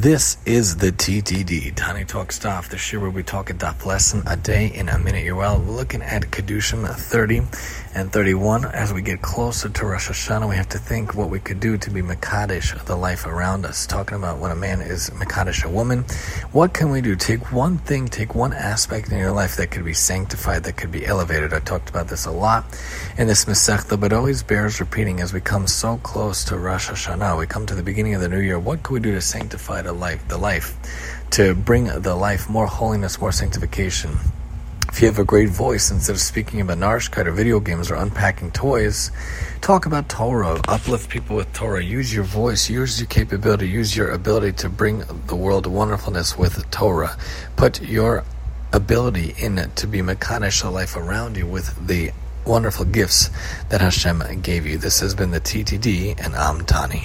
This is the TTD, Tani Talk Stuff, the show where we talk a daf lesson a day in a minute. You're well looking at Kiddushin 30 and 31. As we get closer to Rosh Hashanah, we have to think what we could do to be Makadish the life around us. Talking about when a man is Makadish a woman, what can we do? Take one thing, take one aspect in your life that could be sanctified, that could be elevated. I talked about this a lot in this Masechta, but always bears repeating as we come so close to Rosh Hashanah. We come to the beginning of the new year. What can we do to sanctify the life, the life, to bring the life more holiness, more sanctification. If you have a great voice, instead of speaking about Narishkeit or video games or unpacking toys, talk about Torah, uplift people with Torah, use your voice, use your capability, use your ability to bring the world wonderfulness with Torah. Put your ability in it to be Mekadesh, the life around you with the wonderful gifts that Hashem gave you. This has been the TTD, and I'm Tani.